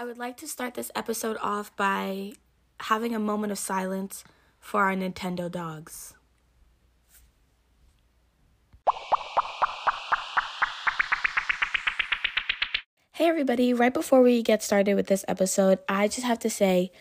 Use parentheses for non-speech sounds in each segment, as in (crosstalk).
I would like to start this episode off by having a moment of silence for our Nintendo dogs. Hey, everybody, right before we get started with this episode, I just have to say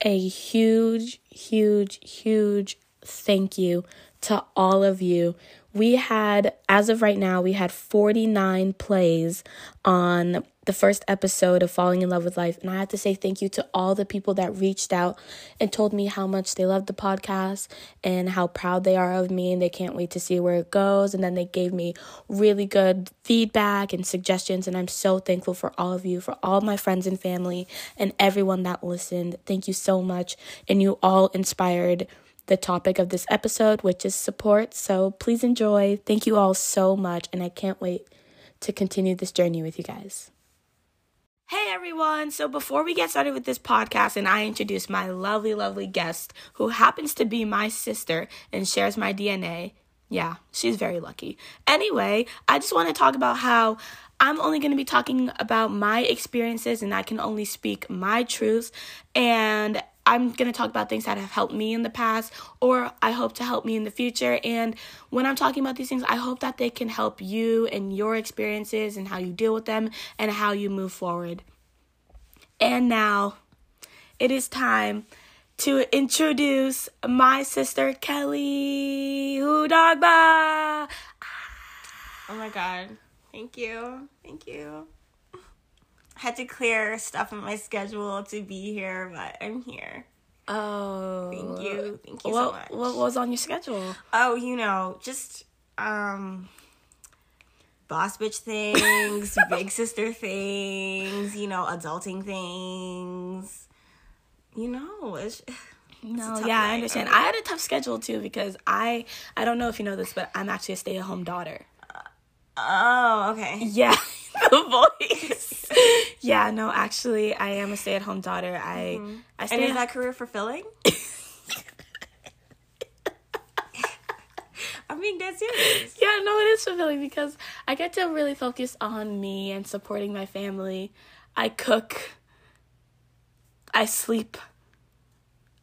a huge, huge, huge thank you to all of you. We had, as of right now, we had 49 plays on the first episode of Falling in Love with Life. And I have to say thank you to all the people that reached out and told me how much they loved the podcast and how proud they are of me and they can't wait to see where it goes. And then they gave me really good feedback and suggestions. And I'm so thankful for all of you, for all my friends and family, and everyone that listened. Thank you so much. And you all inspired the topic of this episode, which is support. So please enjoy. Thank you all so much. And I can't wait to continue this journey with you guys. Hey everyone! So, before we get started with this podcast, and I introduce my lovely, lovely guest who happens to be my sister and shares my DNA. Yeah, she's very lucky. Anyway, I just want to talk about how I'm only going to be talking about my experiences and I can only speak my truths. And I'm going to talk about things that have helped me in the past or I hope to help me in the future. And when I'm talking about these things, I hope that they can help you and your experiences and how you deal with them and how you move forward. And now it is time to introduce my sister Kelly Hudagba. Oh my god. Thank you. Thank you had to clear stuff in my schedule to be here, but I'm here. Oh, thank you, thank you what, so much. What was on your schedule? Oh, you know, just um, boss bitch things, (laughs) big sister things, you know, adulting things. You know, it's. (sighs) No, yeah, I understand. I had a tough schedule too because I I don't know if you know this, but I'm actually a stay at home daughter. Uh, oh, okay. Yeah, (laughs) the voice. (laughs) yeah, no, actually, I am a stay-at-home daughter. I, mm-hmm. I and is that career fulfilling? (laughs) I'm being dead serious. Yeah, no, it is fulfilling because I get to really focus on me and supporting my family. I cook. I sleep.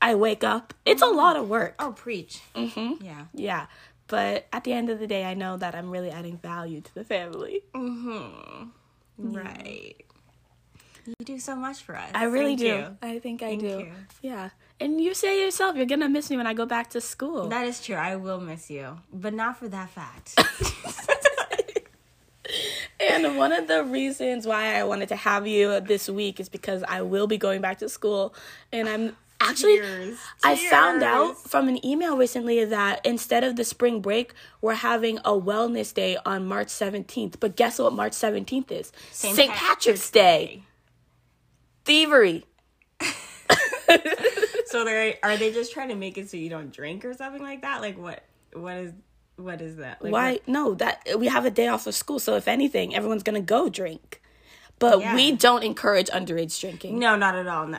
I wake up. It's a lot of work. Oh, preach. Mm-hmm. Yeah. Yeah. But at the end of the day, I know that I'm really adding value to the family. Mm-hmm. Right. You do so much for us. I really Thank do. You. I think I Thank do. You. Yeah. And you say yourself, you're gonna miss me when I go back to school. That is true. I will miss you, but not for that fact. (laughs) and one of the reasons why I wanted to have you this week is because I will be going back to school, and I'm actually Tears. I found out from an email recently that instead of the spring break, we're having a wellness day on March 17th. But guess what March 17th is? St. Patrick's, Patrick's Day. Day. Thievery. (laughs) so they are they just trying to make it so you don't drink or something like that? Like what what is what is that? Like Why what? no, that we have a day off of school, so if anything, everyone's gonna go drink. But yeah. we don't encourage underage drinking. No, not at all.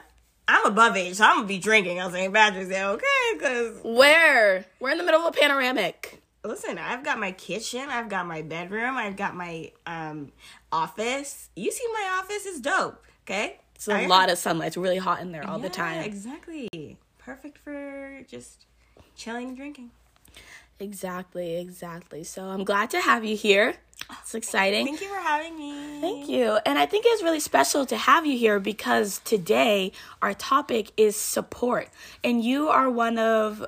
I'm above age, so I'm gonna be drinking on St. Patrick's Day, okay? Because where we're in the middle of a panoramic. Listen, I've got my kitchen, I've got my bedroom, I've got my um office. You see, my office is dope. Okay, it's a I lot of sunlight. It's really hot in there all yeah, the time. Exactly, perfect for just chilling and drinking. Exactly, exactly. So I'm glad to have you here. It's exciting. Thank you for having me. Thank you. And I think it's really special to have you here because today our topic is support. And you are one of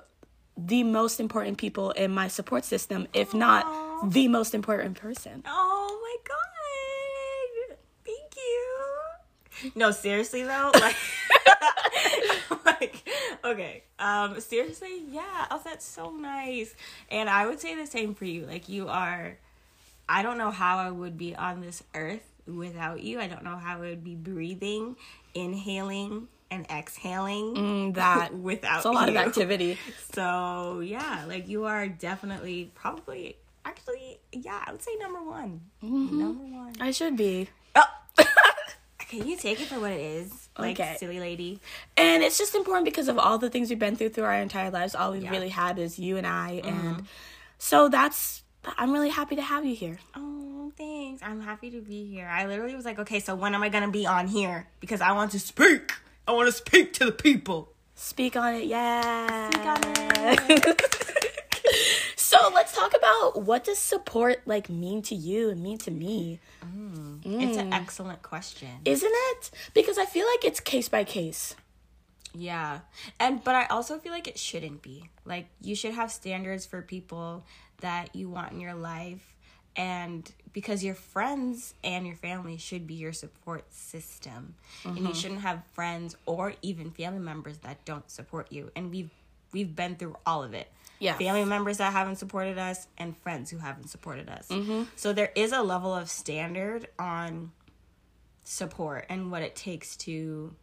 the most important people in my support system, if Aww. not the most important person. Oh my god. Thank you. No, seriously though, (laughs) like (laughs) like okay. Um seriously, yeah. Oh, that's so nice. And I would say the same for you. Like you are I don't know how I would be on this earth without you. I don't know how I would be breathing, inhaling, and exhaling mm, (laughs) that without it's a lot you. of activity. (laughs) So yeah, like you are definitely probably actually yeah, I would say number one. Mm-hmm. Number one. I should be. Oh. (laughs) Can you take it for what it is? Like okay. silly lady. And it's just important because of all the things we've been through through our entire lives. All we've yeah. really had is you and I mm-hmm. and so that's but I'm really happy to have you here. Oh, thanks. I'm happy to be here. I literally was like, okay, so when am I gonna be on here? Because I want to speak. I want to speak to the people. Speak on it, yeah. Speak on it. (laughs) so let's talk about what does support like mean to you and mean to me. Mm. It's an excellent question. Isn't it? Because I feel like it's case by case. Yeah. And but I also feel like it shouldn't be. Like you should have standards for people that you want in your life and because your friends and your family should be your support system. And you mm-hmm. shouldn't have friends or even family members that don't support you. And we've we've been through all of it. Yeah. Family members that haven't supported us and friends who haven't supported us. Mm-hmm. So there is a level of standard on support and what it takes to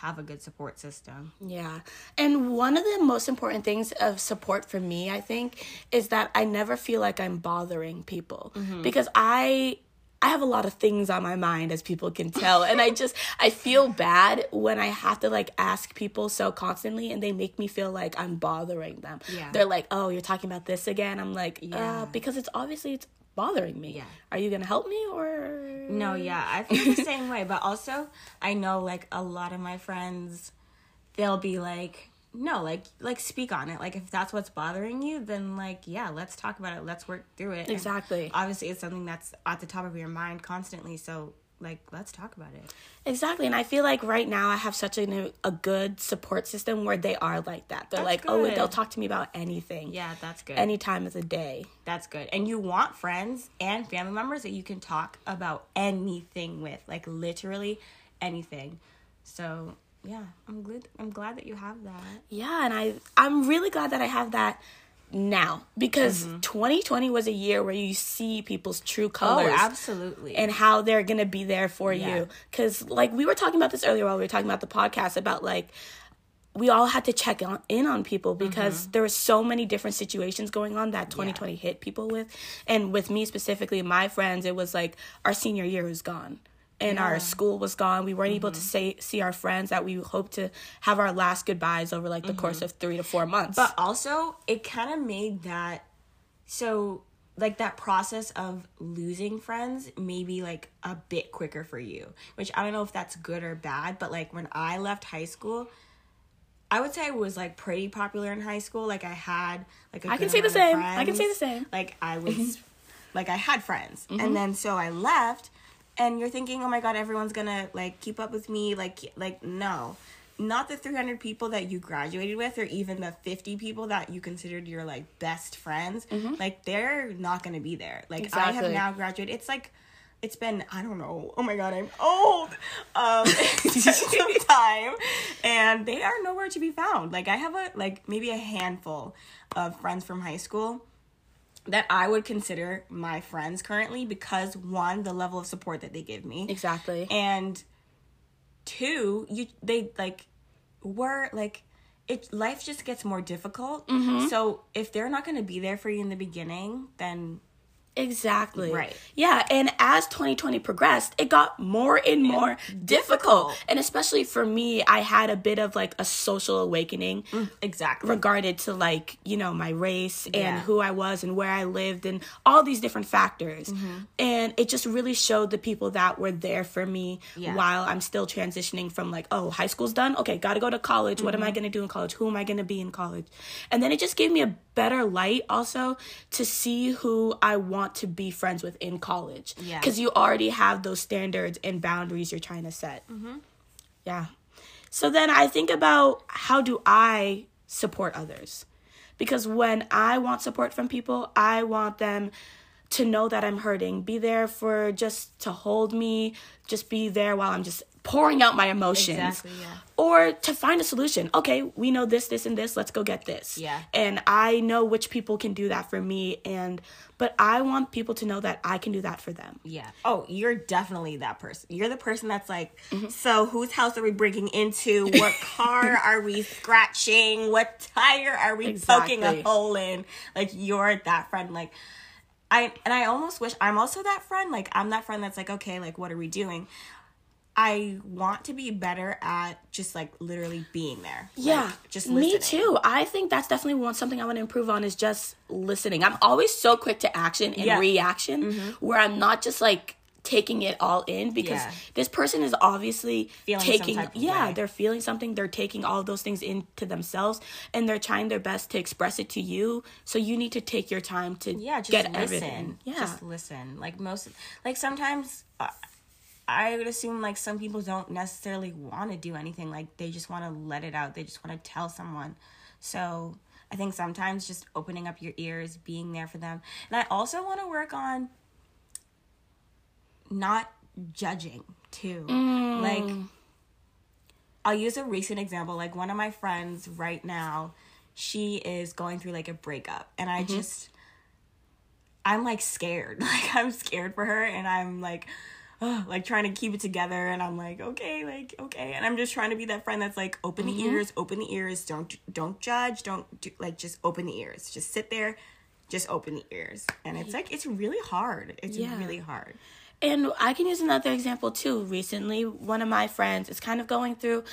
have a good support system. Yeah. And one of the most important things of support for me, I think, is that I never feel like I'm bothering people because I I have a lot of things on my mind as people can tell and I (laughs) just I feel bad when I have to like ask people so constantly and they make me feel like I'm bothering them. Yeah. They're like, "Oh, you're talking about this again." I'm like, Yeah. "Uh, because it's obviously it's bothering me. Yeah. Are you going to help me or No, yeah, I feel the same way. But also, I know like a lot of my friends, they'll be like, no, like, like speak on it. Like, if that's what's bothering you, then like, yeah, let's talk about it. Let's work through it. And Exactly. obviously, it's something that's at the top of your mind constantly. So, like, let's talk about it. Exactly, and I feel like right now I have such a a good support system where they are like that. They're That's like, oh, they'll talk to me about anything, Yeah, that's good. any time of the day. That's good. And you want friends and family members that you can talk about anything with, like literally anything. So yeah, I'm glad. I'm glad that you have that. Yeah, and I I'm really glad that I have that now because Mm-hmm. 2020 was a year where you see people's true colors. Oh, absolutely. and how they're gonna be there for Yeah. you. Because like we were talking about this earlier while we were talking about the podcast about like we all had to check on, in on people because there were so many different situations going on that 2020 hit people with, and with me specifically, my friends, it was like our senior year was gone. And our school was gone. We weren't able to mm-hmm. say see our friends that we hoped to have our last goodbyes over like the mm-hmm. course of three to four months. But also, it kind of made that so like that process of losing friends maybe like a bit quicker for you, which I don't know if that's good or bad, but like when I left high school, I would say I was like pretty popular in high school. Like I had like a I can say the same. I can say the same. Like I mm-hmm. was like I had friends. Mm-hmm. And then so I left and you're thinking, "Oh my god, everyone's going to like keep up with me." Like like no. Not the 300 people that you graduated with or even the 50 people that you considered your like best friends. Like they're not going to be there. Like I have Mm-hmm. Now graduated. It's like it's been I don't know. Oh my god, I'm old. Um, (laughs) (laughs) (laughs) some time, and they are nowhere to be found. Like I have a like maybe a handful of friends from high school that I would consider my friends currently because one, the level of support that they give me, exactly. and two, you they like were like it. Life just gets more difficult. Mm-hmm. So if they're not going to be there for you in the beginning, then Exactly. Right. Yeah, and as 2020 progressed, it got more and more difficult. difficult. And especially for me, I had a bit of like a social awakening exactly. regarded to like, you know, my race and Yeah. who I was and where I lived and all these different factors. Mm-hmm. And it just really showed the people that were there for me Yeah. while I'm still transitioning from like, oh, high school's done. Okay, got to go to college. What am Mm-hmm. I going to do in college? Who am I going to be in college? And then it just gave me a better light also to see who I want to be friends with in college. Yeah. Because you already have those standards and boundaries you're trying to set. Mm-hmm. Yeah. So then I think about how do I support others? Because when I want support from people, I want them to know that I'm hurting, be there for just to hold me, just be there while I'm just pouring out my emotions. Exactly, yeah. Or to find a solution. Okay, we know this, this, and this. Let's go get this. Yeah. And I know which people can do that for me. And, but I want people to know that I can do that for them. Yeah. Oh, you're definitely that person. You're the person that's like, Mm-hmm. so whose house are we breaking into? What (laughs) car are we scratching? What tire are we poking a hole in? Like you're that friend. Like I and I almost wish I'm also that friend. Like I'm that friend that's like, okay, like what are we doing? I want to be better at just like literally being there. Yeah, Like, just me too. I think that's definitely one something I want to improve on is just listening. I'm always so quick to action and Yeah. Mm-hmm. reaction, where I'm not just like taking it all in because Yeah. this person is obviously Feeling some taking type of yeah way. they're feeling something they're taking all of those things into themselves and they're trying their best to express it to you so you need to take your time to Yeah, just get listen. everything yeah Just listen. Like most like sometimes uh, I would assume like some people don't necessarily want to do anything. Like they just want to let it out. They just want to tell someone. So I think sometimes just opening up your ears, being there for them. And I also want to work on not judging too. Mm. Like I'll use a recent example. Like one of my friends right now, she is going through like a breakup and I mm-hmm. just I'm like scared. (laughs) Like I'm scared for her and I'm like ugh, (gasps) like trying to keep it together and I'm like okay, like okay. And I'm just trying to be that friend that's like open the mm-hmm. ears, open the ears, don't don't judge, don't do, like just open the ears. Just sit there, just open the ears. And it's like it's really hard. It's Yeah. really hard. And I can use another example too. Recently, one of my friends is kind of going through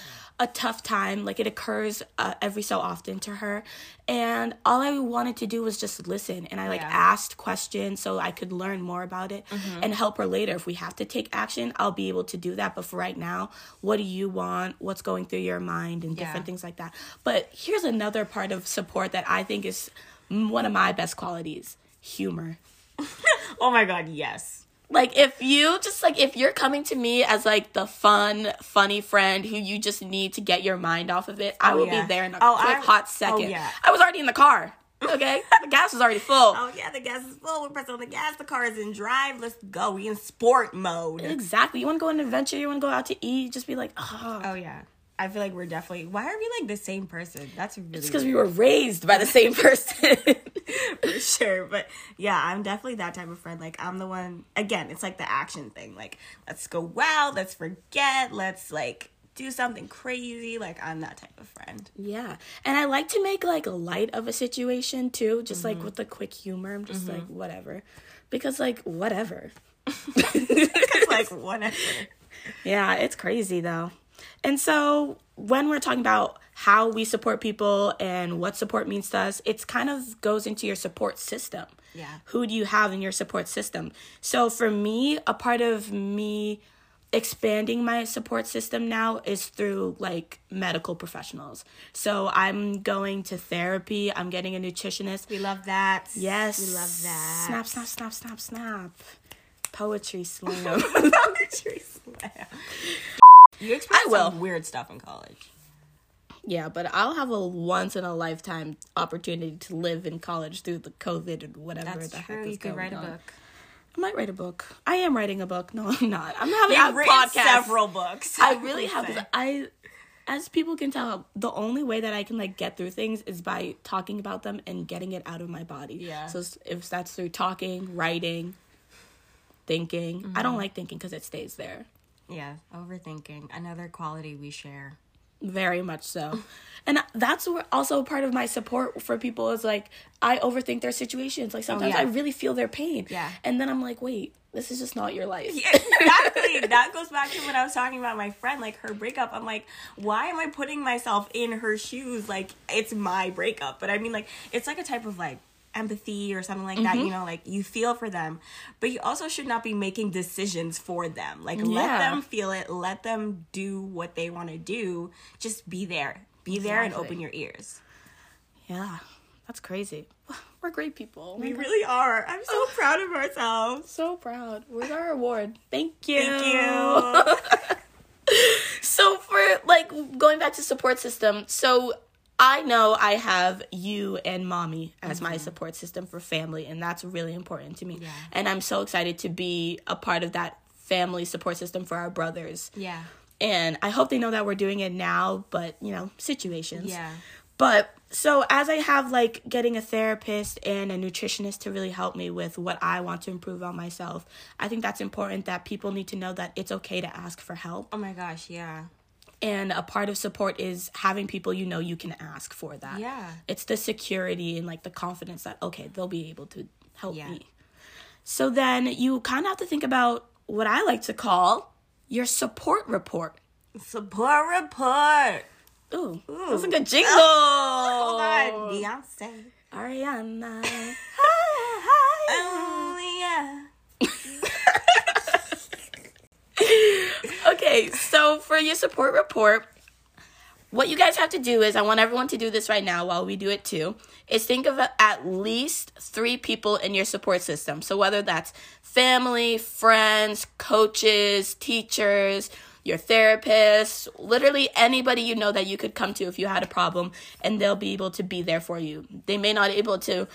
a tough time. Like it occurs uh, every so often to her. And all I wanted to do was just listen. And I like Yeah. asked questions so I could learn more about it and help her later. If we have to take action, I'll be able to do that. But for right now, what do you want? What's going through your mind and different Yeah. things like that. But here's another part of support that I think is one of my best qualities humor (laughs) Oh my god, yes. Like if you just like if you're coming to me as like the fun funny friend who you just need to get your mind off of it i Oh, will yeah. be there in a Oh, quick I- hot oh, second yeah. i was already in the car okay (laughs) the gas was already full Oh yeah, the gas is full. We're pressing on the gas. The car is in drive. Let's go. We in sport mode. exactly you want to go on an adventure you want to go out to eat just be like oh Oh yeah. I feel like we're definitely. Why are we like the same person? That's really It's because we were raised by the same (laughs) person (laughs) for sure. But yeah, I'm definitely that type of friend. Like I'm the one. Again, it's like the action thing. Like let's go wild. Let's forget. Let's like do something crazy. Like I'm that type of friend. yeah and i like to make like light of a situation too just Mm-hmm. like with the quick humor i'm just like whatever because like whatever (laughs) like whatever. Yeah, it's crazy though. And so when we're talking about how we support people and what support means to us, it's kind of goes into your support system. Yeah. Who do you have in your support system? So for me, a part of me expanding my support system now is through like medical professionals. So I'm going to therapy, I'm getting a nutritionist. We love that. Yes. we love that. Snap, snap, snap, snap, snap. Poetry slam. (laughs) Poetry slam. You experienced will. some weird stuff in college. Yeah, but I'll have a once in a lifetime opportunity to live in college through the COVID and whatever That's the true. heck is You could going write a on. book. I might write a book. I am writing a book. No, (laughs) I'm not. I'm having You've a written podcast. several books. I (laughs) really have. I, as people can tell, the only way that I can like get through things is by talking about them and getting it out of my body. Yeah. So if that's through talking, writing, thinking, I Mm-hmm. don't like thinking because it stays there. Yeah, overthinking. Another quality we share. Very much so. And that's also part of my support for people is like I overthink their situations. Like oh, sometimes yeah. I really feel their pain. Yeah. And then I'm like, wait, this is just not your life. exactly. (laughs) that goes back to what I was talking about my friend, like her breakup. I'm like, why am I putting myself in her shoes? Like it's my breakup. But I mean like it's like a type of like empathy or something like that, Mm-hmm. you know, like you feel for them. But you also should not be making decisions for them. Like let them feel it, let them do what they want to do. Just be there. Be there and open your ears. Yeah. That's crazy. (sighs) We're great people. Oh We really are. I'm so (laughs) proud of ourselves. so proud. Where's our award? Thank you. Thank you. (laughs) so for like going back to support system, so I know I have you and mommy as my support system for family, and that's really important to me. Yeah. And I'm so excited to be a part of that family support system for our brothers. yeah. And I hope they know that we're doing it now, but you know, situations. Yeah. But so as I have like getting a therapist and a nutritionist to really help me with what I want to improve on myself, I think that's important that people need to know that it's okay to ask for help. Oh my gosh, yeah. And a part of support is having people you know you can ask for that. Yeah. It's the security and like the confidence that okay, they'll be able to help Yeah. me. So then you kind of have to think about what I like to call your support report. Support report. Ooh, that's a good jingle. Oh, oh God, Beyonce. Ariana. (laughs) Oh yeah. Okay, so for your support report, what you guys have to do is I want everyone to do this right now while we do it too. Is think of at least three people in your support system. So whether that's family, friends, coaches, teachers, your therapist, literally anybody you know that you could come to if you had a problem and they'll be able to be there for you. They may not be able to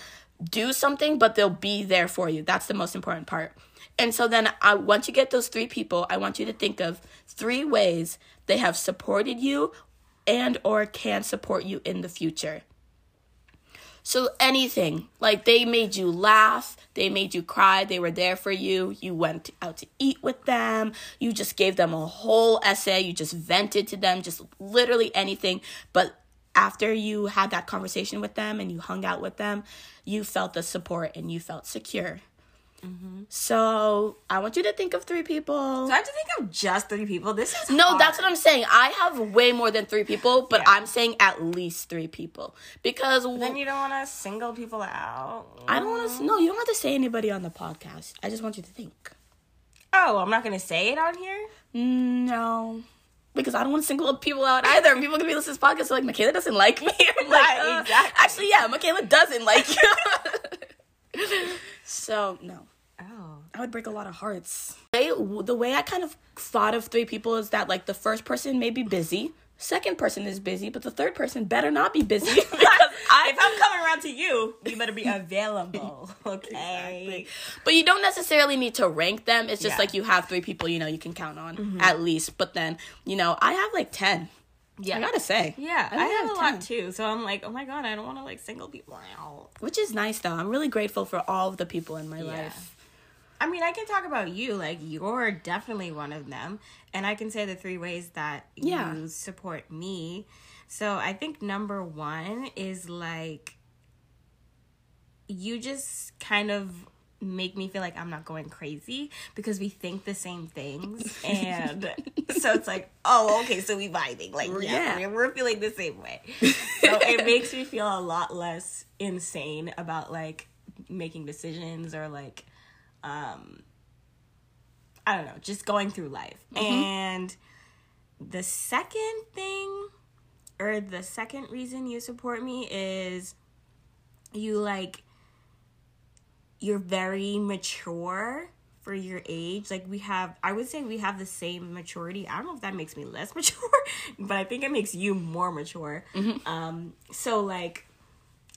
do something, but they'll be there for you. That's the most important part. And so then I once you get those three people, I want you to think of three ways they have supported you and or can support you in the future. So anything, like they made you laugh, they made you cry, they were there for you, you went out to eat with them, you just gave them a whole essay, you just vented to them, just literally anything, but after you had that conversation with them and you hung out with them, you felt the support and you felt secure. So I want you to think of three people. So I have to think of just three people. This is No, hard. that's what I'm saying. I have way more than three people, but Yeah. I'm saying at least three people because Then you don't want to single people out. I don't want to. No, you don't have to say anybody on the podcast. I just want you to think. Oh, I'm not gonna say it on here. No, because I don't want to single people out either. And people can be listening to this podcast so like Michaela doesn't like me. (laughs) I'm like, uh, exactly. Actually, yeah, Michaela doesn't like you. (laughs) so no. I would break a lot of hearts. They, the way I kind of thought of three people is that like the first person may be busy, second person is busy, but the third person better not be busy (laughs) (laughs) I. if I'm coming around to you, you better be (laughs) available. Okay. Exactly. But you don't necessarily need to rank them. It's just Yeah. Mm-hmm. like you have three people you know you can count on at least. But then you know I have like ten. Yeah. I gotta say. Yeah, I, think have a lot too. So I'm like, oh my god, I don't want to like single people out. which is nice though. I'm really grateful for all of the people in my life. I mean, I can talk about you. Like, you're definitely one of them. And I can say the three ways that Yeah. you support me. So I think number one is like, you just kind of make me feel like I'm not going crazy because we think the same things. And (laughs) so it's like, oh, okay, so we vibing. Like, yeah, Yeah. we're, we're feeling the same way. (laughs) So it makes me feel a lot less insane about like making decisions or like, um, I don't know, just going through life. And the second thing, or the second reason you support me is you like, you're very mature for your age. Like we have, I would say we have the same maturity. I don't know if that makes me less (laughs) mature, but I think it makes you more mature. Um, so like,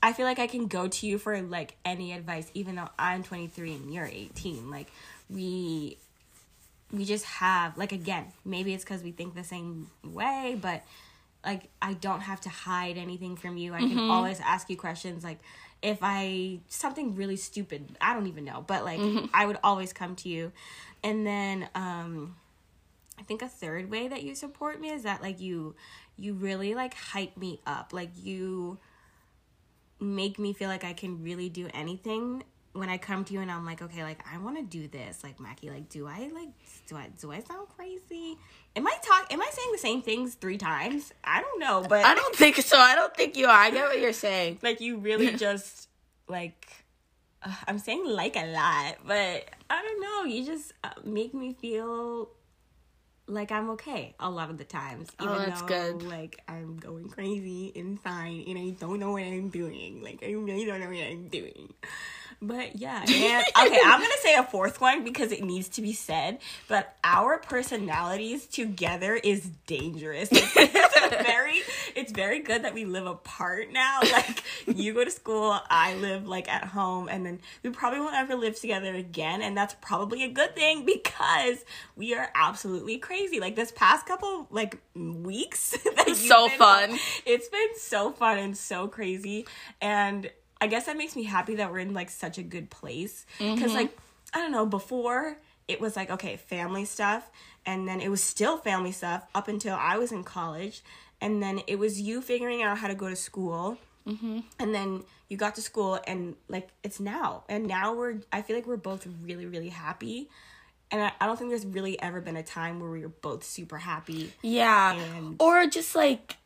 I feel like I can go to you for like any advice, even though I'm 23 and you're 18. Like we, we just have like again, maybe it's because we think the same way, but like I don't have to hide anything from you. I can always ask you questions. Like if I something really stupid, I don't even know, but like I would always come to you. And then um I think a third way that you support me is that like you you really like hype me up. Like you make me feel like I can really do anything when I come to you and I'm like, okay, like I want to do this. Like Mackie, like do I like do I do I sound crazy? Am I talk am I saying the same things 3 times? I don't know, but I don't think so. I don't think you are. I get what you're saying. (laughs) like you really just like uh, I'm saying like a lot, but I don't know. You just uh, make me feel like I'm okay a lot of the times. Oh, even Oh, that's though, good. Like I'm going crazy and fine, and I don't know what I'm doing. Like I really don't know what I'm doing. But yeah, (laughs) and okay, I'm gonna say a fourth one because it needs to be said. But our personalities together is dangerous. (laughs) it's very, it's very good that we live apart now. (laughs) Like you go to school, I live like at home, and then we probably won't ever live together again. And that's probably a good thing because we are absolutely crazy. Like this past couple like weeks, (laughs) you've So been fun. it's been so fun and so crazy and i guess that makes me happy that we're in like such a good place because mm-hmm. like i don't know before it was like okay family stuff and then it was still family stuff up until i was in college and then it was you figuring out how to go to school mm-hmm. and then you got to school and like it's now and now we're i feel like we're both really really happy and I, I don't think there's really ever been a time where we were both super happy. Yeah. And- or just like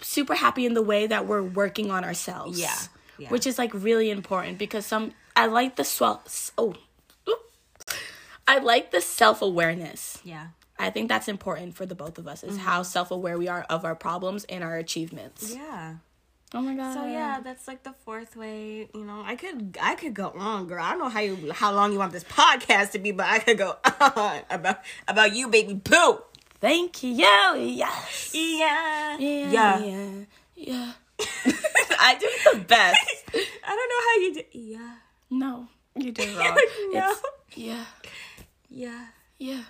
super happy in the way that we're working on ourselves. Yeah, yeah. Which is like really important because some I like the swell oh. I like the self-awareness. Yeah. I think that's important for the both of us is mm-hmm. how self-aware we are of our problems and our achievements. Yeah. Oh my god. So yeah, that's like the fourth way. You know, I could I could go on, girl. I don't know how you how long you want this podcast to be, but I could go on (laughs) about about you, baby boo. Thank you. Yes. Yeah. Yeah. Yeah. Yeah. Yeah. (laughs) I do the best. (laughs) I don't know how you do. Yeah. No, you did wrong. No. It's, yeah. Yeah. Yeah.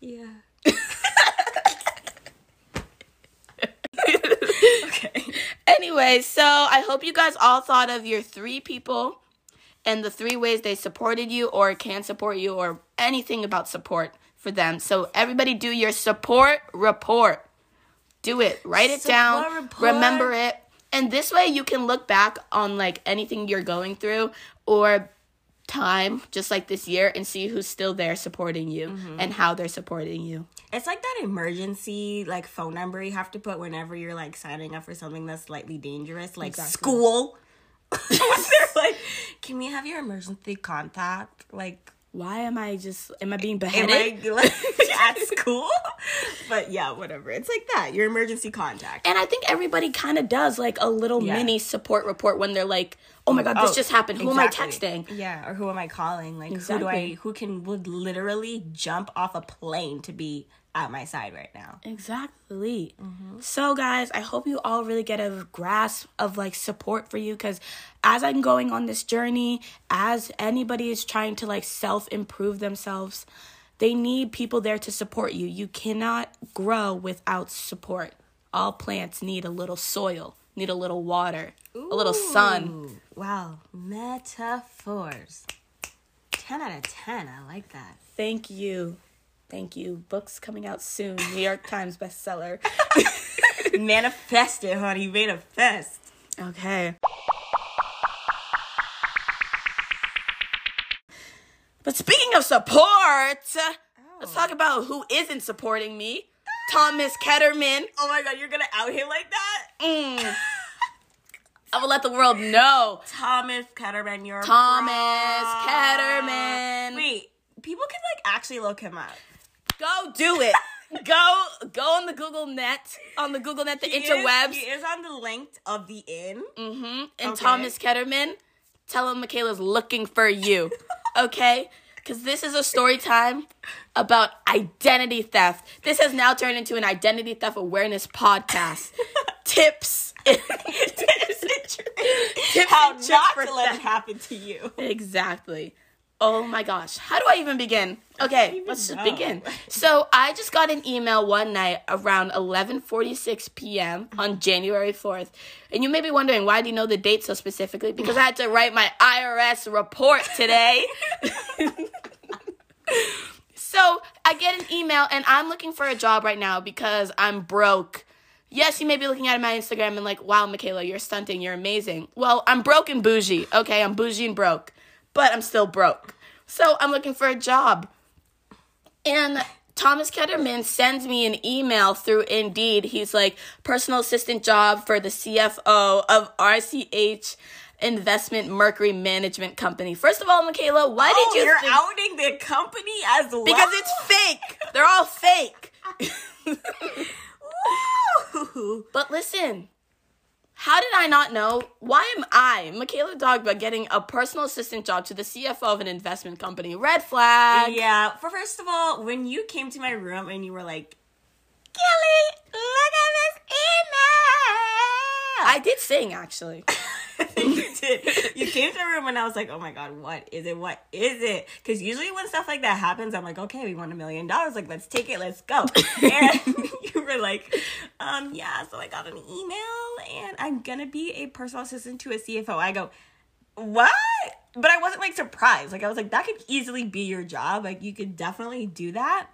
Yeah. (laughs) okay. Anyway, so I hope you guys all thought of your three people and the three ways they supported you or can support you or anything about support for them. So everybody do your support report. Do it. Write it down. Report. Remember it. And this way you can look back on like anything you're going through or time just like this year and see who's still there supporting you Mm-hmm. and how they're supporting you. It's like that emergency like phone number you have to put whenever you're like signing up for something that's slightly dangerous, like Exactly. school. They're (laughs) like, can we have your emergency contact? Like, Why am I just am I being am beheaded? I (laughs) like at (laughs) school? But yeah, whatever. It's like that. Your emergency contact. And I think everybody kind of does like a little Yeah. mini support report when they're like, "Oh my god, this Oh, just happened. Who exactly. am I texting?" Yeah, or who am I calling? Like, who do I? Who can would literally jump off a plane to be at my side right now? Exactly. Mm-hmm. So guys, I hope you all really get a grasp of like support for you cuz as I'm going on this journey, as anybody is trying to like self-improve themselves, they need people there to support you. You cannot grow without support. All plants need a little soil, need a little water, a little sun. Wow, metaphors. Ten out of ten. I like that. Thank you. Thank you. Books coming out soon. New York (laughs) Times bestseller. (laughs) Manifest it, honey. Manifest. Okay. But speaking of support, let's talk about who isn't supporting me. Thomas Ketterman. Oh my god, you're gonna out him like that? Mm. (laughs) I will let the world know. Thomas Ketterman, you're Thomas. Ketterman. Wait, people can like actually look him up. Go do it. (laughs) go go on the Google net, on the Google net, the He is- interwebs. He is on the link of the inn. Mm-hmm. And Okay. Thomas Ketterman, tell him Michaela's looking for you. (laughs) okay? Because this is a story time about identity theft. This has now turned into an identity theft awareness podcast. (laughs) Tips. Tips How not to let it happen to you. Exactly. Oh my gosh. How do I even begin? Okay, even let's just know? begin. (laughs) So I just got an email one night around 11:46 p.m. on mm-hmm. January 4th. And you may be wondering why do you know the date so specifically? Because (laughs) I had to write my IRS report today. (laughs) so I get an email and I'm looking for a job right now because I'm broke. Yes, you may be looking at my Instagram and like, wow, Michaela, you're stunting, you're amazing. Well, I'm broke and bougie. Okay, I'm bougie and broke, but I'm still broke. So I'm looking for a job. And Thomas Ketterman sends me an email through Indeed. He's like, personal assistant job for the CFO of RCH Investment Mercury Management Company. First of all, Michaela, why Oh, did you you're think- outing the company as well? Because it's fake. They're all fake. (laughs) But listen, how did I not know? Why am I, Michaela Dogba, getting a personal assistant job to the CFO of an investment company? Red flag. Yeah, for first of all, when you came to my room and you were like, Gilly, look at this email. I did sing actually. (laughs) (laughs) you did. You came to the room and I was like, oh my god, what is it? What is it? Because usually when stuff like that happens, I'm like, okay, we won a million dollars. Like, let's take it, let's go. (laughs) And (laughs) you were like, um, yeah, so I got an email and I'm gonna be a personal assistant to a CFO. I go, what? But I wasn't like surprised. Like, I was like, that could easily be your job. Like, you could definitely do that.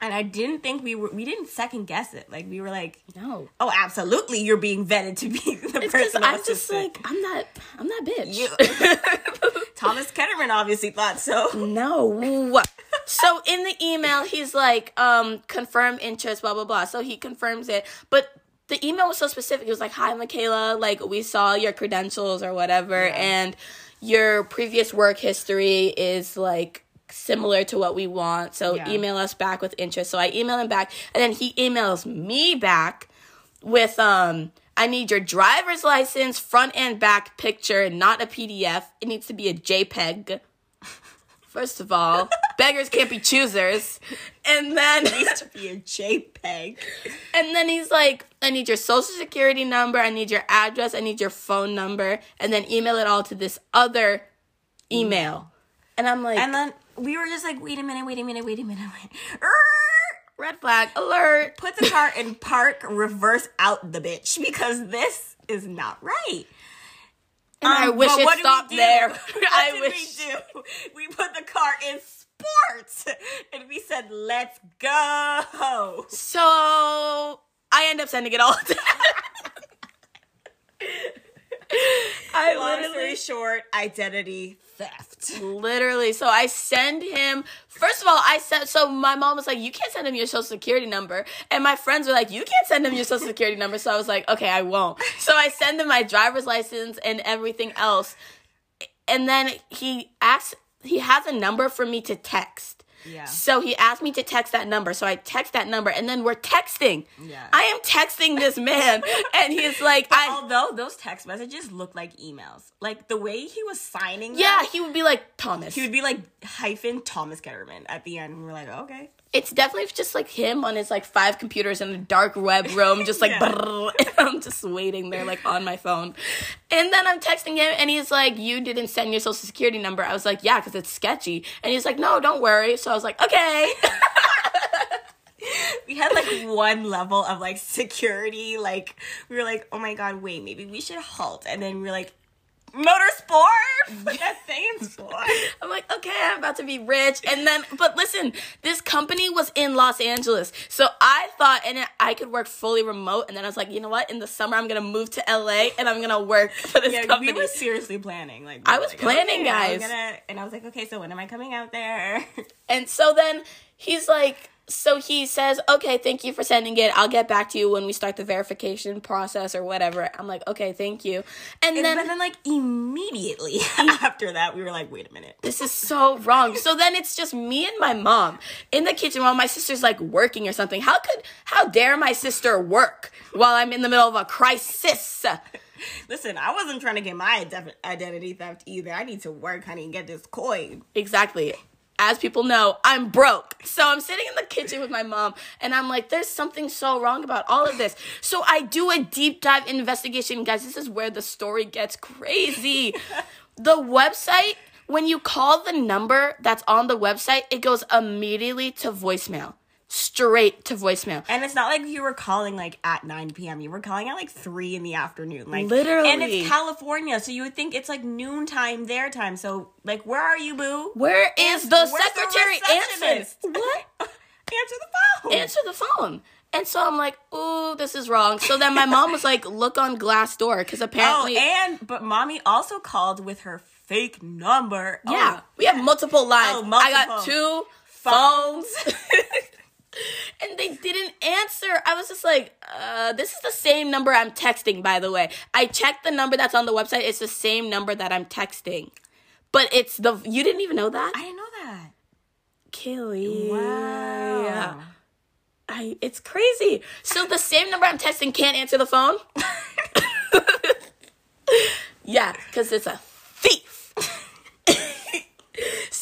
And I didn't think we were, we didn't second guess it. Like, we were like, No. oh, absolutely, you're being vetted to be (laughs) the It's personal I'm just like I'm not I'm not bitch. You- (laughs) (laughs) Thomas Ketterman obviously thought so. no. so in the email, he's like, um, confirm interest, blah blah blah. So he confirms it, but the email was so specific. It was like, "Hi, Michaela. Like, we saw your credentials or whatever, Yeah. and your previous work history is like." Similar to what we want so Yeah. email us back with interest so i email him back and then he emails me back with um I need your driver's license, front and back picture, not a PDF. It needs to be a JPEG. (laughs) First of all, (laughs) beggars can't be choosers. And then needs to be a JPEG. and then he's like, I need your social security number, I need your address, I need your phone number, and then email it all to this other email. And I'm like, And then we were just like, wait a minute, wait a minute, wait a minute. Wait. red flag alert. Put the car in park, reverse out the bitch because this is not right. And I Um, wish it stopped there. (laughs) (laughs) What I did wish. we do? We put the car in sports, and we said, "Let's go." So I end up sending it all (laughs) I Long literally short, identity theft. (laughs) literally. So I send him first of all I said so my mom was like you can't send him your social security number. And my friends were like you can't send him your social security number. So I was like okay I won't. So I send him my driver's license and everything else. And then he asks he has a number for me to text Yeah. so he asked me to text that number. So I text that number and then we're texting. Yeah. I am texting this man (laughs) and he's like, I, Although those text messages look like emails, like the way he was signing, them, yeah, he would be like, Thomas. he would be like hyphen Thomas Ketterman at the end. And we're like, okay. it's definitely just like him on his like five computers in a dark web room, just like, (laughs) brrr, (laughs) I'm just waiting there like on my phone. And then I'm texting him and he's like, You didn't send your social security number. I was like, Yeah, because it's sketchy. And he's like, No, don't worry. So I was like, Okay. (laughs) We had like one level of like security. Like we were like, oh my god, wait, maybe we should halt. And then we are like, motorsport. That in sport. (laughs) I'm like, okay, I'm about to be rich. And then, but listen, this company was in Los Angeles. So I thought, and I could work fully remote. And then I was like, you know what? In the summer, I'm going to move to LA and I'm going to work (laughs) for this Yeah, company. we were seriously planning. Like we I was like, planning, okay, guys. gonna- and I was like, okay, so when am I coming out there? (laughs) and so then he's like, so he says, okay, thank you for sending it. I'll get back to you when we start the verification process or whatever. I'm like, okay, thank you. And And then. but then like immediately (laughs) after that, we were like, wait a minute. this is so wrong. So then it's just me and my mom in the kitchen while my sister's like working or something. How could how dare my sister work while I'm in the middle of a crisis? (laughs) Listen, I wasn't trying to get my ident- identity theft either. I need to work, honey, and get this coin. Exactly. As people know, I'm broke. So I'm sitting in the kitchen with my mom and I'm like, there's something so wrong about all of this. So I do a deep dive investigation. Guys, this is where the story gets crazy. (laughs) the website, when you call the number that's on the website, it goes immediately to voicemail. Straight to voicemail. And it's not like you were calling like at 9 p.m. You were calling at like 3 in the afternoon. Like Literally. And it's California, so you would think it's like noontime their time. So like where are you, boo? Where is the Where's the secretary answer? What? (laughs) Answer the phone. Answer the phone. And so I'm like, ooh, this is wrong. So then my mom was like, look on Glassdoor because apparently. Oh, and but mommy also called with her fake number. Oh, yeah, we have multiple lines. Oh, I got multiple. two phones. (laughs) (laughs) and they didn't answer. I was just like, uh, this is the same number I'm texting, by the way. I checked the number that's on the website. It's the same number that I'm texting. But it's the, you didn't even know that? I didn't know that. Kelly. Wow. I, it's crazy. So the same number I'm texting can't answer the phone? (laughs) (laughs) yeah, because it's a thief.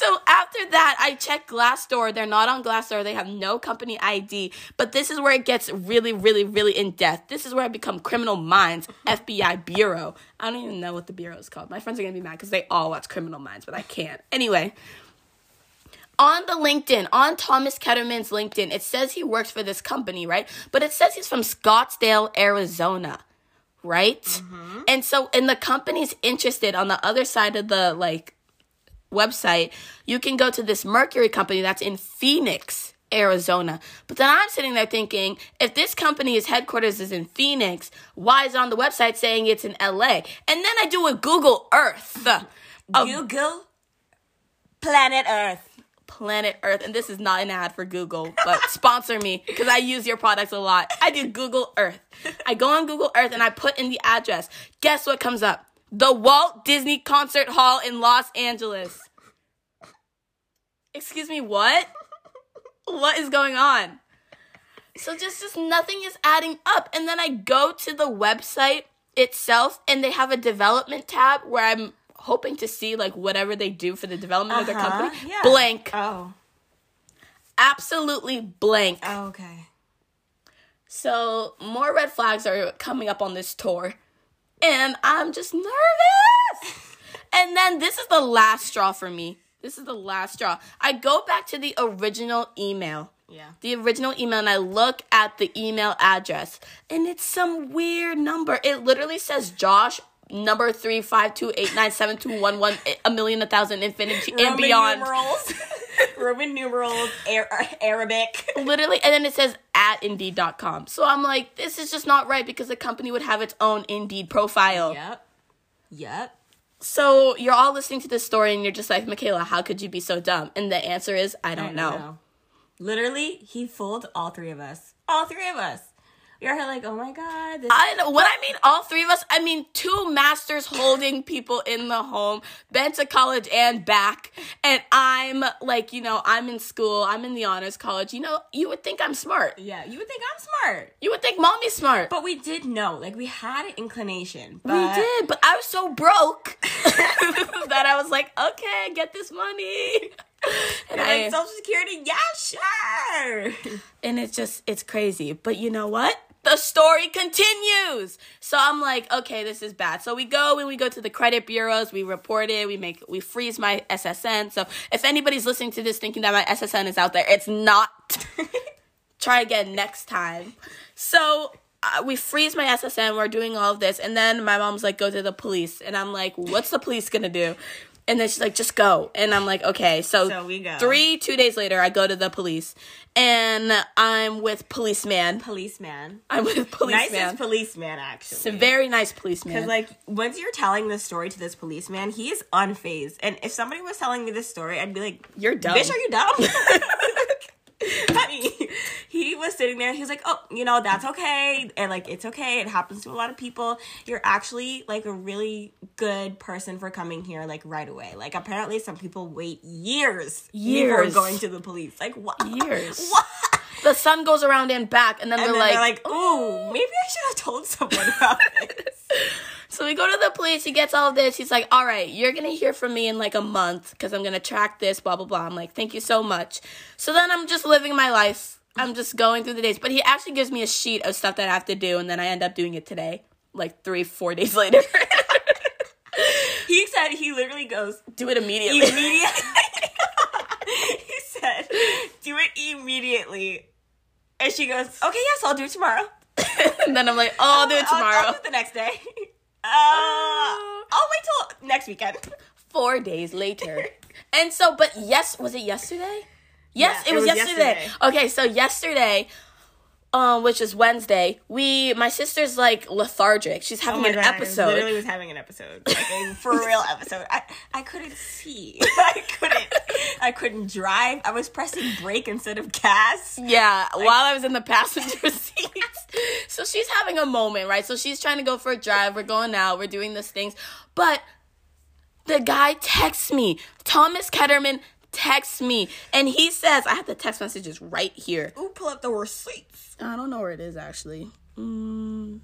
So after that, I checked Glassdoor. They're not on Glassdoor. They have no company ID. But this is where it gets really, really, really in depth. This is where I become Criminal Minds, FBI Bureau. I don't even know what the bureau is called. My friends are going to be mad because they all watch Criminal Minds, but I can't. Anyway on the LinkedIn, on Thomas Ketterman's LinkedIn, it says he works for this company, right? But it says he's from Scottsdale, Arizona, right? Mm-hmm. And so, and the company's interested on the other side of the like website, you can go to this Mercury company that's in Phoenix, Arizona. But then I'm sitting there thinking, if this company's headquarters is in Phoenix, why is it on the website saying it's in LA? And then I do a Google Earth. (laughs) Google Planet Earth. planet Earth. And this is not an ad for Google, but (laughs) sponsor me because I use your products a lot. I do Google Earth. I go on Google Earth and I put in the address. Guess what comes up? The Walt Disney Concert Hall in Los Angeles. Excuse me, what? What is going on? So just just nothing is adding up. And then I go to the website itself and they have a development tab where I'm hoping to see like whatever they do for the development of their Uh-huh, company. yeah. Blank. Oh. Absolutely blank. Oh, okay. So more red flags are coming up on this tour. And I'm just nervous. (laughs) and then this is the last straw for me. This is the last straw. I go back to the original email. Yeah. The original email and I look at the email address and it's some weird number. It literally says Josh number three five two eight nine seven two one one a million a thousand infinity and Roman beyond. numerals. (laughs) Roman numerals, Ar- Arabic. Literally, and then it says at indeed.com. So I'm like, this is just not right because the company would have its own Indeed profile. Yep. Yep. So you're all listening to this story and you're just like, Michaela, how could you be so dumb? And the answer is, I don't know. Literally, he fooled all three of us. All three of us. Are like, oh my god. This- I know what I mean. All three of us. I mean, two masters holding people in the home, been to college and back, and I'm like, you know, I'm in school. I'm in the honors college. You know, you would think I'm smart. yeah, you would think I'm smart. You would think mommy's smart. But we did know. Like, we had an inclination. we did, but I was so broke (laughs) that I was like, okay, get this money. (laughs) (laughs) And I, like, Social Security, yeah, sure. and it's just it's crazy. But you know what? The story continues. So i'm like okay this is bad. So we go and we go to the credit bureaus. We report it. We make we freeze my ssn so if anybody's listening to this thinking that my ssn is out there it's not. (laughs) Try again next time. So uh, we freeze my ssn we're doing all of this. And then my mom's like go to the police. And i'm like what's the police gonna do and then she's like just go and i'm like okay so, So we go. three two days later i go to the police and i'm with policeman Policeman. i'm with policeman Nicest policeman, actually. it's a very nice policeman Because like once you're telling this story to this policeman, he is unfazed. And if somebody was telling me this story, I'd be like, You're dumb. Bitch, are you dumb?" (laughs) (laughs) (laughs) He was sitting there. He was like, "Oh, you know, that's okay, and like it's okay. It happens to a lot of people. You're actually like a really good person for coming here like right away. Like apparently, some people wait years, Years. before going to the police. Like what? Years. (laughs) What? the sun goes around and back and then, And they're, then like, they're like, "Ooh, maybe I should have told someone about this." (laughs) So we go to the police. He gets all of this. He's like, "All right, you're gonna hear from me in like a month because I'm gonna track this." Blah blah blah. I'm like, "Thank you so much." So then I'm just living my life. I'm just going through the days. But he actually gives me a sheet of stuff that I have to do, and then I end up doing it today, like three, four days (laughs) later. he said he literally goes, do it immediately. immediately. (laughs) (laughs) he said, "Do it immediately. and she goes, "Okay, yes, I'll do it tomorrow." and then I'm like, "Oh, I'll do it I'll- tomorrow." I'll, do it the next day. Uh, I'll wait till next weekend. (laughs) four days later. and so, but yes, was it yesterday? Yes, Yeah, it, it was, was yesterday. yesterday. Okay, so yesterday, um, which is Wednesday, we my sister's like lethargic. She's having an I episode. literally was having an episode, like a (laughs) for real episode. I I couldn't see. (laughs) I couldn't. I couldn't drive. I was pressing brake instead of gas. Yeah, while I was in the passenger (laughs) seat. so she's having a moment, right? So she's trying to go for a drive. We're going out. We're doing these things. But the guy texts me. Thomas Ketterman texts me. And he says, I have the text messages right here. Ooh, pull up the receipts. I don't know where it is actually. Mm,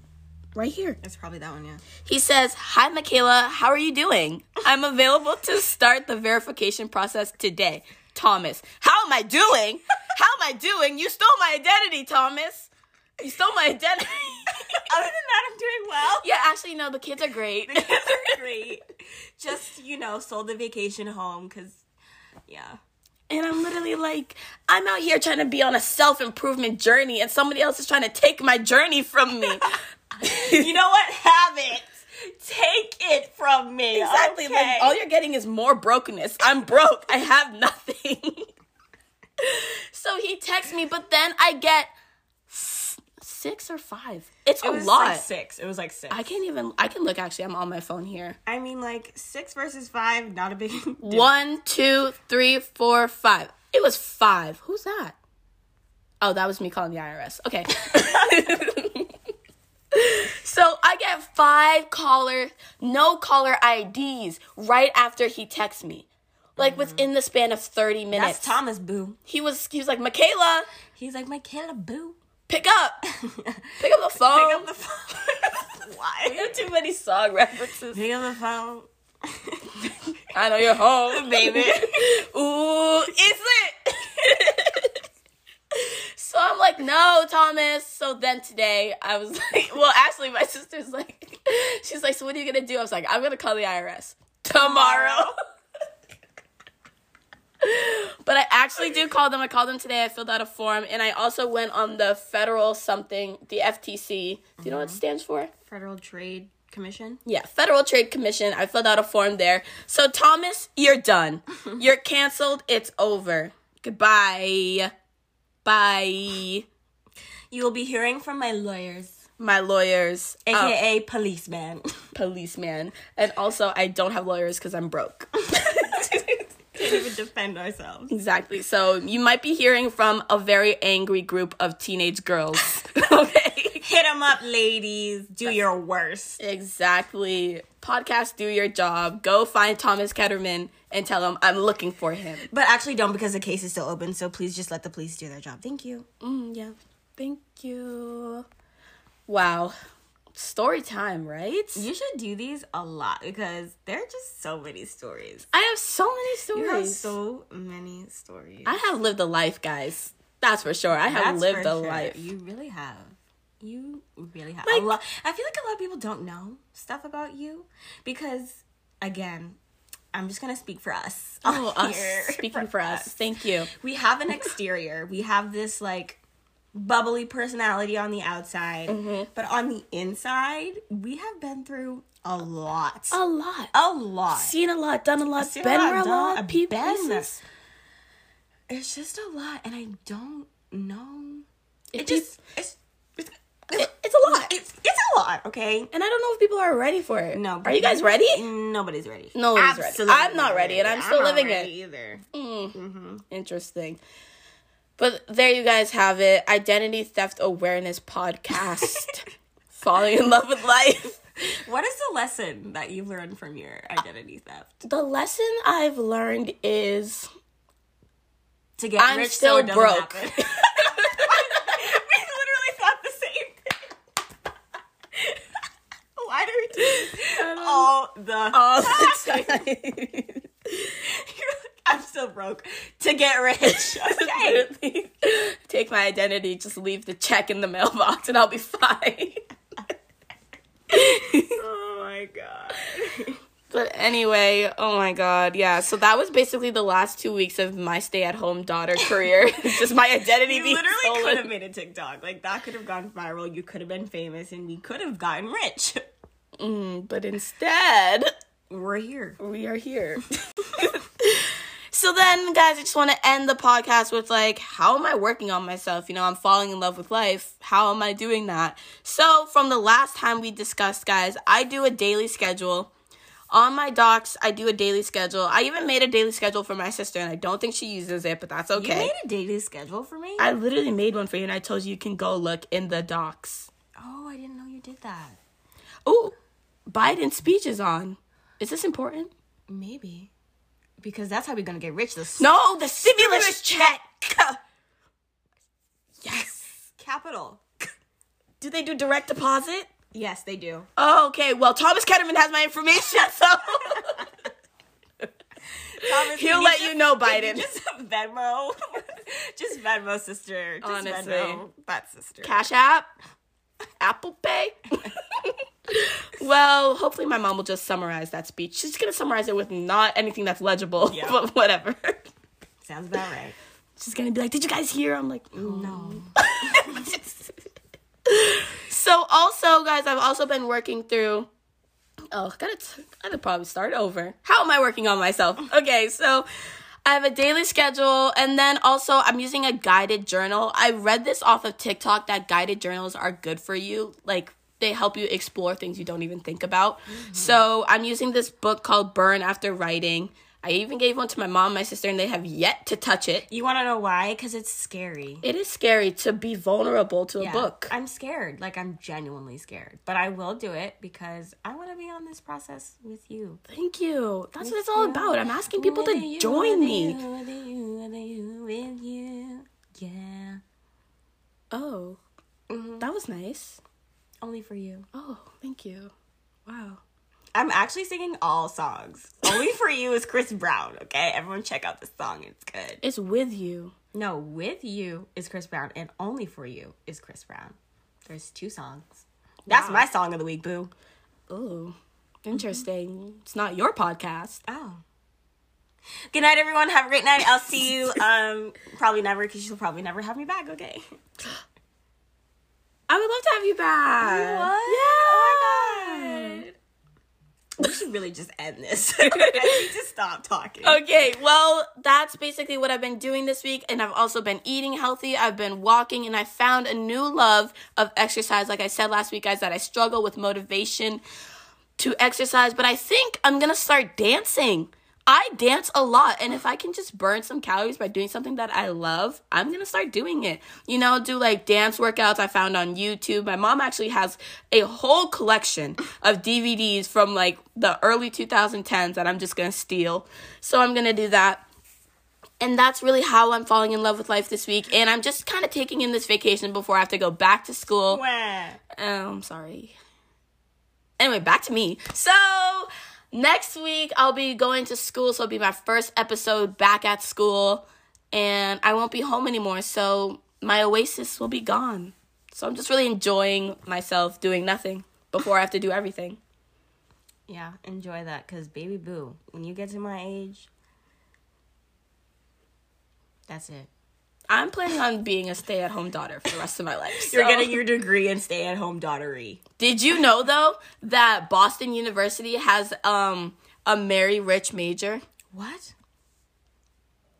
right here. It's probably that one, yeah. He says, Hi, Michaela. How are you doing? I'm available to start the verification process today. Thomas. How am I doing? How am I doing? You stole my identity, Thomas. You stole my identity. (laughs) Other than that, I'm doing well. yeah, actually, no, the kids are great. The kids are (laughs) great. Just, you know, sold the vacation home because, yeah. And I'm literally like, I'm out here trying to be on a self improvement journey, and somebody else is trying to take my journey from me. (laughs) You know what? Have it. Take it from me. Exactly. Okay? Like all you're getting is more brokenness. I'm broke. I have nothing. (laughs) so he texts me, but then I get six or five? It's It a was lot. like six. It was like six. I can't even. I can look. Actually, I'm on my phone here. I mean, like six versus five, not a big. (laughs) difference. One, two, three, four, five. It was five. Who's that? Oh, that was me calling the IRS. Okay. (laughs) so I get five caller, no caller IDs right after he texts me. Like mm-hmm. within the span of 30 minutes. That's Thomas Boo. He was he was like, Michaela, He's like Michaela Boo. Pick up. (laughs) Pick up the phone. Pick up the phone. (laughs) Why? have too many song references. Pick up the phone. (laughs) I know you're home, Baby. Ooh, is it? so I'm like, no, Thomas. So then today I was like, well, actually, my sister's like, she's like, so what are you gonna do? I was like, I'm gonna call the IRS tomorrow. But I actually do call them. I called them today. I filled out a form, and I also went on the federal something, the FTC. Do you know what it stands for? Federal Trade Commission. Yeah, Federal Trade Commission. I filled out a form there. So, Thomas, you're done. (laughs) you're canceled. It's over. Goodbye. Bye. You will be hearing from my lawyers, My lawyers, um, aka policeman. (laughs) policeman. And also, I don't have lawyers because I'm broke. (laughs) Can't even defend ourselves. exactly. So, you might be hearing from a very angry group of teenage girls. (laughs) okay. Hit them up, ladies. Do your worst. Exactly. Podcast, do your job. Go find Thomas Ketterman and tell him I'm looking for him. But actually, don't because the case is still open. So please just let the police do their job. Thank you. Mm, yeah. Thank you. Wow. Story time, right? You should do these a lot because there are just so many stories. I have so many stories. You have so many stories. I have lived a life, guys. That's for sure. I have That's lived a sure. life. You really have. You really have. Like- a lot. I feel like a lot of people don't know stuff about you because, again, I'm just gonna speak for us. Oh, (laughs) us. Speaking for us. Thank you. we have an exterior. we have this like bubbly personality on the outside, Mm-hmm. but on the inside, we have been through a lot. A lot. A lot. Seen a lot, done a lot, Seen a been lot, a lot, peep been. It's just a lot, and I don't know. If It just it's it's, It- it's a lot. It's it's a lot. Okay. And I don't know if people are ready for it. No. Are you guys ready? Nobody's ready. Nobody's ready. I'm not ready, and I'm still not living ready it. either. Interesting. But there you guys have it. Identity Theft Awareness Podcast. (laughs) Falling in love with life. What is the lesson that you've learned from your identity theft? The lesson I've learned is To get I'm rich still so broke. (laughs) we literally thought the same thing. (laughs) Why do we do this um, all the all the time. (laughs) I'm still broke to get rich. (laughs) Okay. Take my identity, just leave the check in the mailbox, and I'll be fine. (laughs) oh my god. But anyway, oh my god, yeah. So that was basically the last two weeks of my stay-at-home daughter career. Just my identity You being literally stolen. could have made a TikTok. Like that could have gone viral. You could have been famous, and we could have gotten rich. Mm, but instead, We're here. we are here. So then, guys, I just want to end the podcast with like, how am I working on myself? You know, I'm falling in love with life. How am I doing that? So, from the last time we discussed, guys, I do a daily schedule. On my docs, I do a daily schedule. I even made a daily schedule for my sister, and I don't think she uses it, but that's okay. You made a daily schedule for me. I literally made one for you, and I told you you can go look in the docs. oh, I didn't know you did that. Oh, Biden's speech is on. Is this important? Maybe because that's how we're gonna get rich. The No, the stimulus check. Yes. capital. Do they do direct deposit? Yes, they do. Oh, okay. Well, Thomas Ketterman has my information, so (laughs) Thomas, he'll let just- you know, can you Biden. Just Venmo, (laughs) just Venmo, sister. Just Honestly. Venmo that sister. Cash App, Apple Pay. (laughs) (laughs) well, hopefully my mom will just summarize that speech. She's gonna summarize it with not anything that's legible, Yeah. (laughs) but whatever. Sounds about right. She's gonna be like, "Did you guys hear?" I'm like, mm. No. (laughs) so also guys i've also been working through oh gotta, t- gotta probably start over how am i working on myself okay so I have a daily schedule, and then also I'm using a guided journal. I read this off of TikTok that guided journals are good for you. Like, they help you explore things you don't even think about. So, I'm using this book called Burn After Writing. I even gave one to my mom, my sister, and they have yet to touch it. You want to know why? Because it's scary. It is scary to be vulnerable to a book. I'm scared. Like, I'm genuinely scared. But I will do it because I want to be on this process with you. Thank you. That's what it's all about. I'm asking people to join me. With you, with you, with you. Yeah. Oh, Mhm. that was nice. Only for you. Oh, thank you. Wow. I'm actually singing all songs. Only for you is Chris Brown, okay? Everyone check out this song. It's good. It's with you. No, with you is Chris Brown, and only for you is Chris Brown. There's two songs. That's Wow. my song of the week, boo. Oh, interesting. It's not your podcast. Oh. Good night, everyone. Have a great night. I'll see you. Um, probably never, because you'll probably never have me back. Okay. (gasps) (gasps) (gasps) I would love to have you back. You would? Yeah. Oh my God. We should really just end this. I need to stop talking. Okay, well, that's basically what I've been doing this week. And I've also been eating healthy. I've been walking, and I found a new love of exercise. Like I said last week, guys, that I struggle with motivation to exercise, but I think I'm gonna start dancing. I dance a lot, and if I can just burn some calories by doing something that I love, I'm gonna start doing it. You know, do like dance workouts I found on YouTube. My mom actually has a whole collection of DVDs from like the early 2010s that I'm just gonna steal. So I'm gonna do that. And that's really how I'm falling in love with life this week. And I'm just kind of taking in this vacation before I have to go back to school. Wah. Oh, I'm sorry. Anyway, back to me. So, next week I'll be going to school, so it'll be my first episode back at school, and I won't be home anymore, so my oasis will be gone. So, I'm just really enjoying myself doing nothing before I have to do everything. Yeah, enjoy that because, baby boo, when you get to my age, that's it. I'm planning on being a stay at home daughter for the rest of my life. (laughs) You're getting your degree in stay at home daughtery. Did you know though that Boston University has um a marry Rich major? What?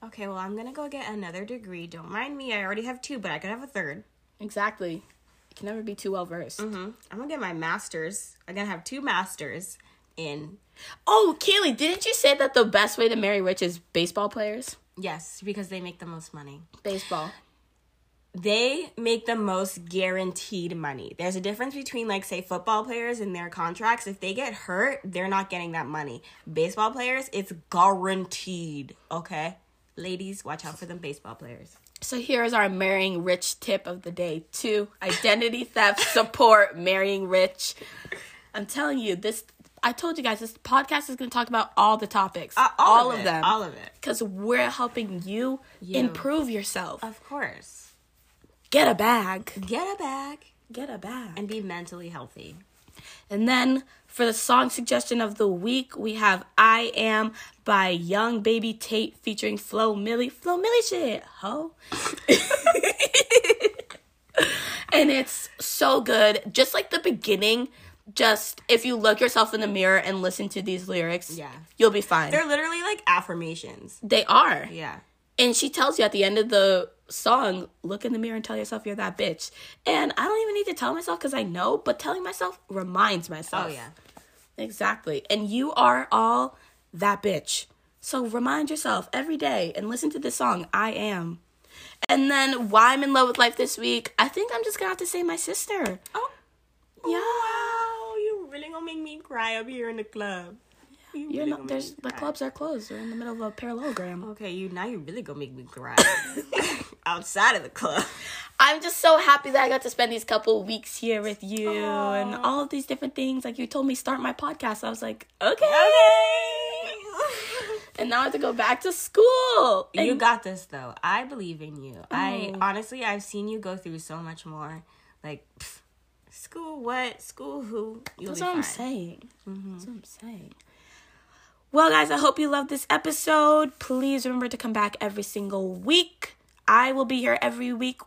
Okay, well, I'm gonna go get another degree. Don't mind me. I already have two, but I could have a third. Exactly. You can never be too well versed. Mm-hmm. I'm gonna get my master's. I'm gonna have two masters in Oh, Keely, didn't you say that the best way to marry rich is baseball players? Yes, because they make the most money. Baseball. They make the most guaranteed money. There's a difference between, like, say, football players and their contracts. If they get hurt, they're not getting that money. Baseball players, it's guaranteed. Okay, ladies, watch out for them baseball players. So here's our marrying rich tip of the day. Two, identity theft support marrying rich. I'm telling you, this I told you guys this podcast is going to talk about all the topics. Uh, all, of, it, them. All of it. Cuz we're helping you, You. improve yourself. Of course. Get a bag. Get a bag Get a bag. and be mentally healthy. And then for the song suggestion of the week, we have I Am by Young Baby Tate featuring Flo Milli. Flo Milli shit, ho. (laughs) (laughs) and it's so good. Just like the beginning, just if you look yourself in the mirror and listen to these lyrics, Yeah. you'll be fine. They're literally like affirmations. they are. Yeah. And she tells you at the end of the song, look in the mirror and tell yourself you're that bitch. And I don't even need to tell myself because I know, but telling myself reminds myself. Oh yeah. Exactly. And you are all that bitch. So remind yourself every day and listen to this song, I Am. And then why I'm in love with life this week, I think I'm just gonna have to say my sister. Oh. Yeah. Wow, really gonna make me cry up here in the club. You You're really not there's the clubs are closed. We're in the middle of a parallelogram. Okay, you now you're really gonna make me cry. (laughs) Outside of the club. I'm just so happy that I got to spend these couple weeks here with you and all of these different things. Like you told me start my podcast. I was like, okay. Okay. And now I have to go back to school. you got this though. I believe in you. I Oh. honestly I've seen you go through so much more. Like pff, school what? School who? You'll That's what I'm fine. saying. Mm-hmm. That's what I'm saying. Well, guys, I hope you loved this episode. Please remember to come back every single week. I will be here every week.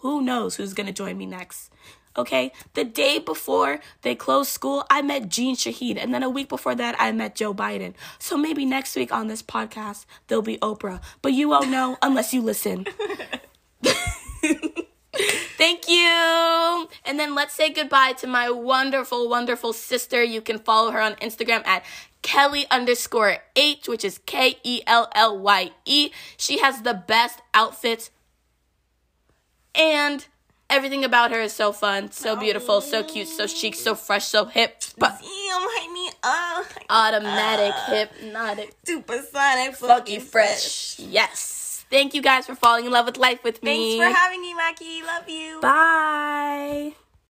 who knows who's gonna join me next. Okay, the day before they closed school, I met Jean Shahid, and then a week before that, I met Joe Biden. So maybe next week on this podcast, there'll be Oprah, but you won't know unless you listen. (laughs) (laughs) Thank you. And then let's say goodbye to my wonderful, wonderful sister. You can follow her on Instagram at Kelly underscore H, which is K E L L Y E. She has the best outfits and everything about her is so fun, so oh. beautiful, so cute, so chic, so fresh, so hip. But Damn, hype me up. automatic, hypnotic, Supersonic, funky, fresh. Yes. Thank you guys for falling in love with life with me. Thanks for having me, Mackie. Love you. Bye.